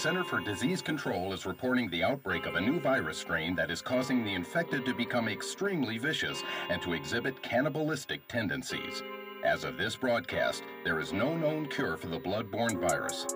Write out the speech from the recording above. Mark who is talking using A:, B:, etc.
A: Center for Disease Control is reporting the outbreak of a new virus strain that is causing the infected to become extremely vicious and to exhibit cannibalistic tendencies. As of this broadcast, there is no known cure for the blood-borne virus.